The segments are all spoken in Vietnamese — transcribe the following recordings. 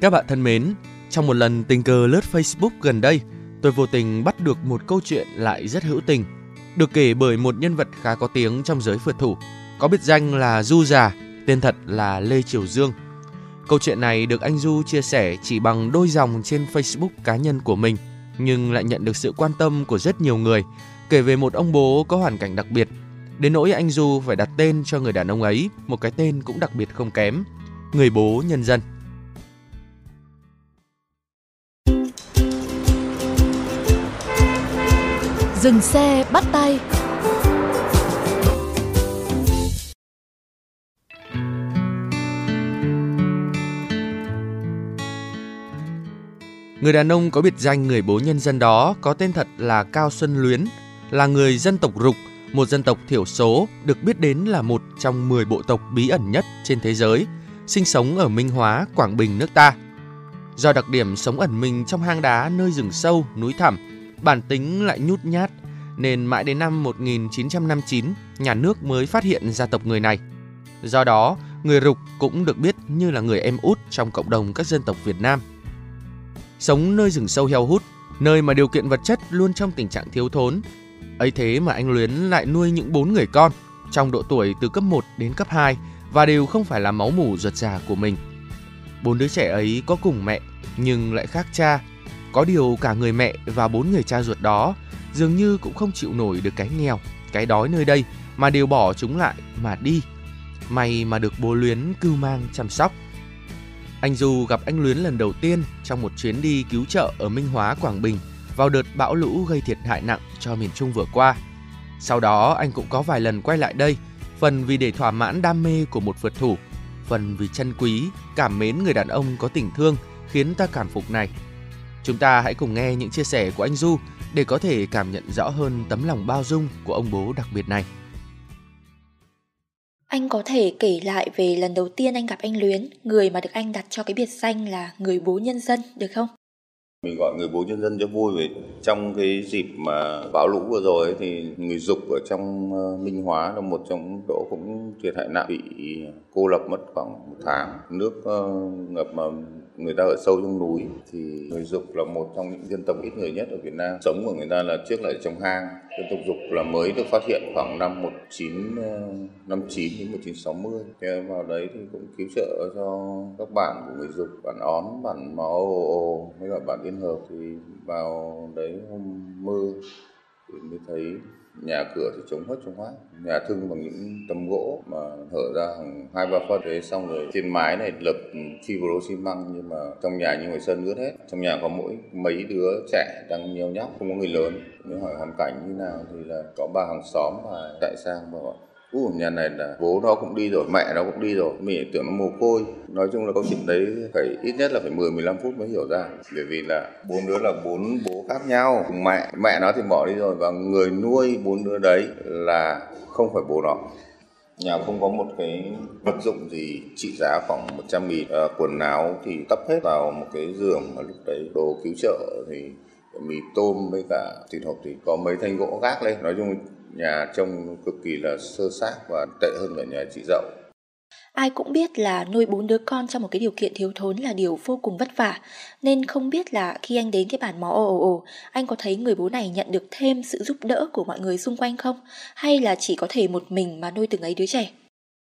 Các bạn thân mến, trong một lần tình cờ lướt Facebook gần đây, tôi vô tình bắt được một câu chuyện lại rất hữu tình, được kể bởi một nhân vật khá có tiếng trong giới phượt thủ, có biệt danh là Du Già, tên thật là Lê Triều Dương. Câu chuyện này được anh Du chia sẻ chỉ bằng đôi dòng trên Facebook cá nhân của mình, nhưng lại nhận được sự quan tâm của rất nhiều người, kể về một ông bố có hoàn cảnh đặc biệt. Đến nỗi anh Du phải đặt tên cho người đàn ông ấy, một cái tên cũng đặc biệt không kém, người bố nhân dân. Dừng xe bắt tay Người đàn ông có biệt danh người bố nhân dân đó có tên thật là Cao Xuân Luyến, là người dân tộc Rục, một dân tộc thiểu số được biết đến là một trong 10 bộ tộc bí ẩn nhất trên thế giới, sinh sống ở Minh Hóa, Quảng Bình nước ta. Do đặc điểm sống ẩn mình trong hang đá nơi rừng sâu, núi thẳm, bản tính lại nhút nhát, nên mãi đến năm 1959, nhà nước mới phát hiện gia tộc người này. Do đó, người Rục cũng được biết như là người em út trong cộng đồng các dân tộc Việt Nam sống nơi rừng sâu heo hút, nơi mà điều kiện vật chất luôn trong tình trạng thiếu thốn. ấy thế mà anh Luyến lại nuôi những bốn người con, trong độ tuổi từ cấp 1 đến cấp 2 và đều không phải là máu mủ ruột già của mình. Bốn đứa trẻ ấy có cùng mẹ nhưng lại khác cha. Có điều cả người mẹ và bốn người cha ruột đó dường như cũng không chịu nổi được cái nghèo, cái đói nơi đây mà đều bỏ chúng lại mà đi. May mà được bố Luyến cưu mang chăm sóc. Anh Du gặp anh Luyến lần đầu tiên trong một chuyến đi cứu trợ ở Minh Hóa, Quảng Bình vào đợt bão lũ gây thiệt hại nặng cho miền Trung vừa qua. Sau đó anh cũng có vài lần quay lại đây, phần vì để thỏa mãn đam mê của một vượt thủ, phần vì chân quý, cảm mến người đàn ông có tình thương khiến ta cảm phục này. Chúng ta hãy cùng nghe những chia sẻ của anh Du để có thể cảm nhận rõ hơn tấm lòng bao dung của ông bố đặc biệt này. Anh có thể kể lại về lần đầu tiên anh gặp anh Luyến, người mà được anh đặt cho cái biệt danh là người bố nhân dân, được không? Mình gọi người bố nhân dân cho vui vì trong cái dịp mà bão lũ vừa rồi ấy, thì người dục ở trong ờ, Minh Hóa là một trong chỗ cũng thiệt hại nặng bị cô lập mất khoảng một tháng nước ờ, ngập mà người ta ở sâu trong núi thì người dục là một trong những dân tộc ít người nhất ở Việt Nam. Sống của người ta là trước lại trong hang. Dân tộc dục là mới được phát hiện khoảng năm 1959 ờ, đến 1960 thế vào đấy thì cũng cứu trợ cho các bản của người dục bản ón bản máu ồ ồ với cả bản liên hợp. Thì vào đấy hôm mưa thì mới thấy nhà cửa thì chống hết chống hoác. Nhà thương bằng những tấm gỗ mà hở ra hàng hai ba phân đấy, xong rồi trên mái này lập fibro xi măng nhưng mà trong nhà như ngoài sân ướt hết. Trong nhà có mỗi mấy đứa trẻ đang nhiều nhóc không có người lớn. Nếu hỏi hoàn cảnh như nào thì là có ba hàng xóm và chạy sang và gọi Ủa, nhà này là bố nó cũng đi rồi, mẹ nó cũng đi rồi, mình tưởng nó mồ côi. Nói chung là câu chuyện đấy phải ít nhất là phải 10-15 phút mới hiểu ra. Bởi vì là bốn đứa là bốn bố khác nhau. Mẹ mẹ nó thì bỏ đi rồi và người nuôi bốn đứa đấy là không phải bố nó. Nhà không có một cái vật dụng gì trị giá khoảng 100 nghìn. À, quần áo thì tấp hết vào một cái giường mà lúc đấy đồ cứu trợ thì mì tôm với cả thịt hộp thì có mấy thanh gỗ gác lên. Nói chung nhà trông cực kỳ là sơ xác và tệ hơn cả nhà chị dậu. Ai cũng biết là nuôi bốn đứa con trong một cái điều kiện thiếu thốn là điều vô cùng vất vả Nên không biết là khi anh đến cái bản mó ồ ồ ồ Anh có thấy người bố này nhận được thêm sự giúp đỡ của mọi người xung quanh không? Hay là chỉ có thể một mình mà nuôi từng ấy đứa trẻ?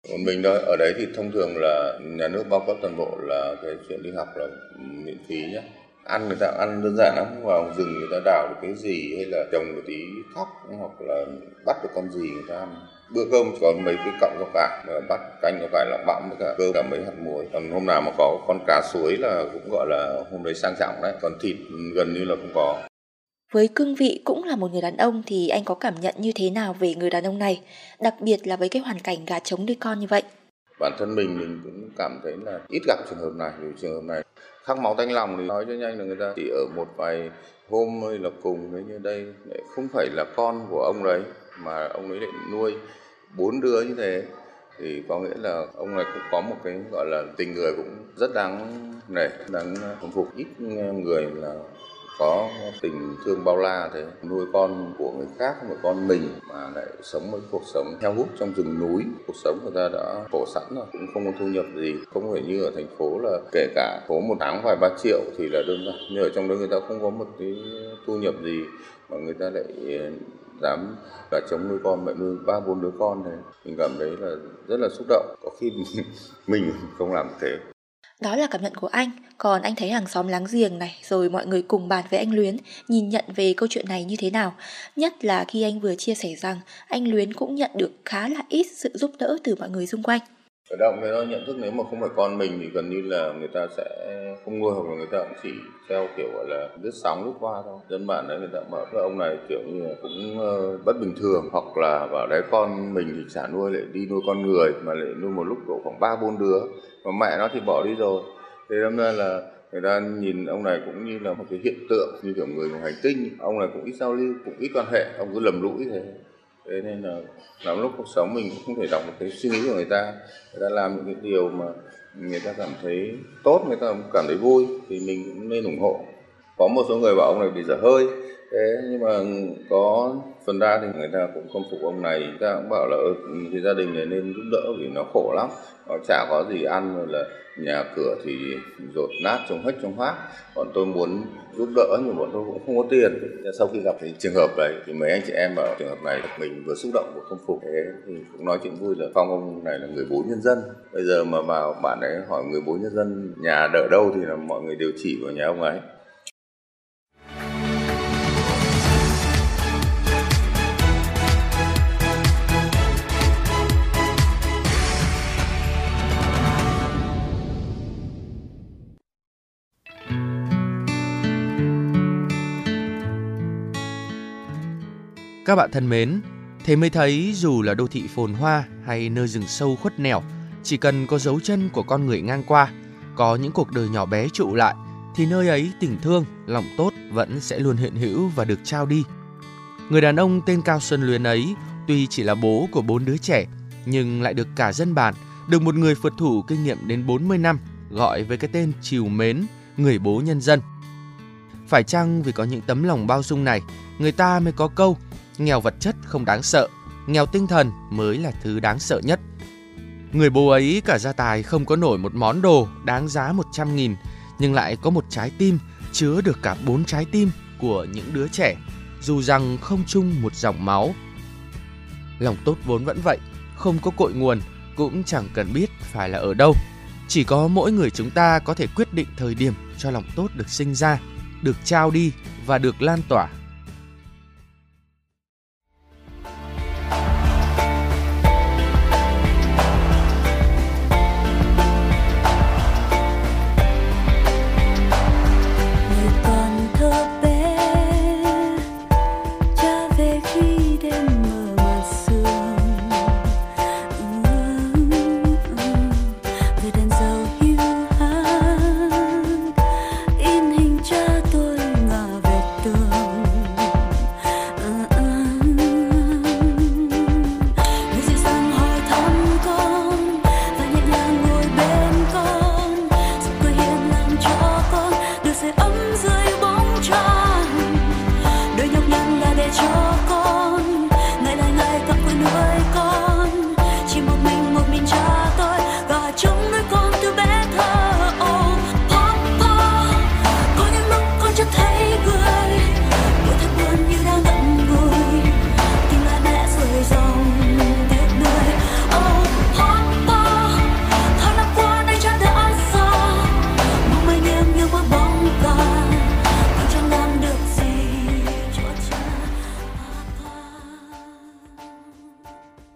Một mình thôi, ở đấy thì thông thường là nhà nước bao cấp toàn bộ là cái chuyện đi học là miễn phí nhé ăn người ta ăn đơn giản lắm vào rừng người ta đào được cái gì hay là trồng một tí thóc hoặc là bắt được con gì người ta ăn. Bữa cơm chỉ còn mấy cái cọng rau cải mà bắt canh rau cải lọc bặm với cả cơm cả mấy hạt muối. Còn hôm nào mà có con cá suối là cũng gọi là hôm đấy sang trọng đấy còn thịt gần như là không có. Với cương vị cũng là một người đàn ông thì anh có cảm nhận như thế nào về người đàn ông này, đặc biệt là với cái hoàn cảnh gà trống nuôi con như vậy? Bản thân mình mình cũng cảm thấy là ít gặp trường hợp này, vì trường hợp này khắc máu tanh lòng thì nói cho nhanh là người ta chỉ ở một vài hôm hay là cùng với như đây. Lại không phải là con của ông đấy, mà ông ấy lại nuôi bốn đứa như thế. Thì có nghĩa là ông này cũng có một cái, gọi là tình người cũng rất đáng nể, đáng khâm phục. Ít người là có tình thương bao la thế. Nuôi con của người khác không phải con mình mà lại sống với cuộc sống heo hút trong rừng núi. Cuộc sống người ta đã khổ sẵn rồi, cũng không có thu nhập gì. Không phải như ở thành phố là kể cả có một tháng vài ba triệu thì là đơn giản. Nhưng ở trong đó người ta không có một cái thu nhập gì mà người ta lại ờ, dám cả chống nuôi con, mẹ nuôi ba, bốn đứa con này mình cảm thấy là rất là xúc động. Có khi mình không làm thế đó là cảm nhận của anh, còn anh thấy hàng xóm láng giềng này, rồi mọi người cùng bàn với anh Luyến, nhìn nhận về câu chuyện này như thế nào. Nhất là khi anh vừa chia sẻ rằng anh Luyến cũng nhận được khá là ít sự giúp đỡ từ mọi người xung quanh khởi động người ta nhận thức nếu mà không phải con mình thì gần như là người ta sẽ không nuôi hoặc là người ta cũng chỉ theo kiểu gọi là lướt sóng lướt qua thôi. Dân bản đấy người ta bảo cái ông này kiểu như là cũng uh, bất bình thường hoặc là bảo đấy con mình thì chả nuôi lại đi nuôi con người mà lại nuôi một lúc độ khoảng ba bốn đứa mà mẹ nó thì bỏ đi rồi. Thế đâm ra là người ta nhìn ông này cũng như là một cái hiện tượng như kiểu người ngoài hành tinh ông này cũng ít giao lưu cũng ít quan hệ ông cứ lầm lũi thế thế nên là lắm lúc cuộc sống mình cũng không thể đọc được cái suy nghĩ của người ta. Người ta làm những cái điều mà người ta cảm thấy tốt, người ta cảm thấy vui thì mình cũng nên ủng hộ. Có một số người bảo ông này bị dở hơi. Thế nhưng mà có phần ra thì người ta cũng không phục ông này. Người ta cũng bảo là cái thì gia đình này nên giúp đỡ vì nó khổ lắm. Nó chả có gì ăn rồi là nhà cửa thì rột nát trong hết trong hoác. Bọn tôi muốn giúp đỡ nhưng bọn tôi cũng không có tiền. Sau khi gặp cái trường hợp này thì mấy anh chị em ở trường hợp này mình vừa xúc động vừa không phục. Thế thì cũng nói chuyện vui là, phong, ông này là người bố nhân dân. Bây giờ mà vào bạn ấy hỏi người bố nhân dân nhà đỡ đâu thì là mọi người đều chỉ vào nhà ông ấy. Các bạn thân mến, thế mới thấy dù là đô thị phồn hoa hay nơi rừng sâu khuất nẻo, chỉ cần có dấu chân của con người ngang qua, có những cuộc đời nhỏ bé trụ lại, thì nơi ấy tình thương, lòng tốt vẫn sẽ luôn hiện hữu và được trao đi. Người đàn ông tên Cao Xuân Luyến ấy tuy chỉ là bố của bốn đứa trẻ, nhưng lại được cả dân bản, được một người phượt thủ kinh nghiệm đến 40 năm gọi với cái tên chiều mến, người bố nhân dân. Phải chăng vì có những tấm lòng bao dung này, người ta mới có câu nghèo vật chất không đáng sợ, nghèo tinh thần mới là thứ đáng sợ nhất. Người bố ấy cả gia tài không có nổi một món đồ đáng giá 100 nghìn, nhưng lại có một trái tim chứa được cả bốn trái tim của những đứa trẻ, dù rằng không chung một dòng máu. Lòng tốt vốn vẫn vậy, không có cội nguồn, cũng chẳng cần biết phải là ở đâu. Chỉ có mỗi người chúng ta có thể quyết định thời điểm cho lòng tốt được sinh ra, được trao đi và được lan tỏa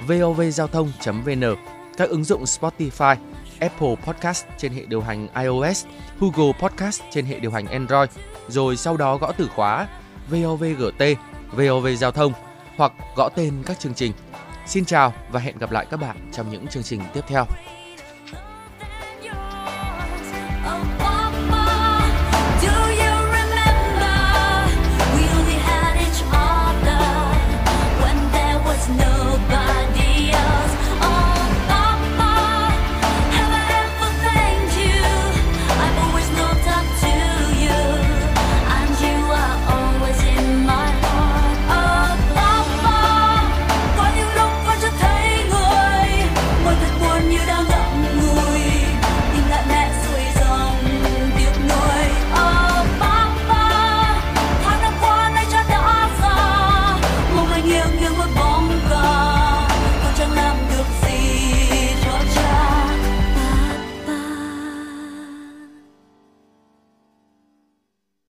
vovgiao thông.vn, các ứng dụng Spotify, Apple Podcast trên hệ điều hành iOS, Google Podcast trên hệ điều hành Android, rồi sau đó gõ từ khóa VOVGT, VOV Giao thông hoặc gõ tên các chương trình. Xin chào và hẹn gặp lại các bạn trong những chương trình tiếp theo.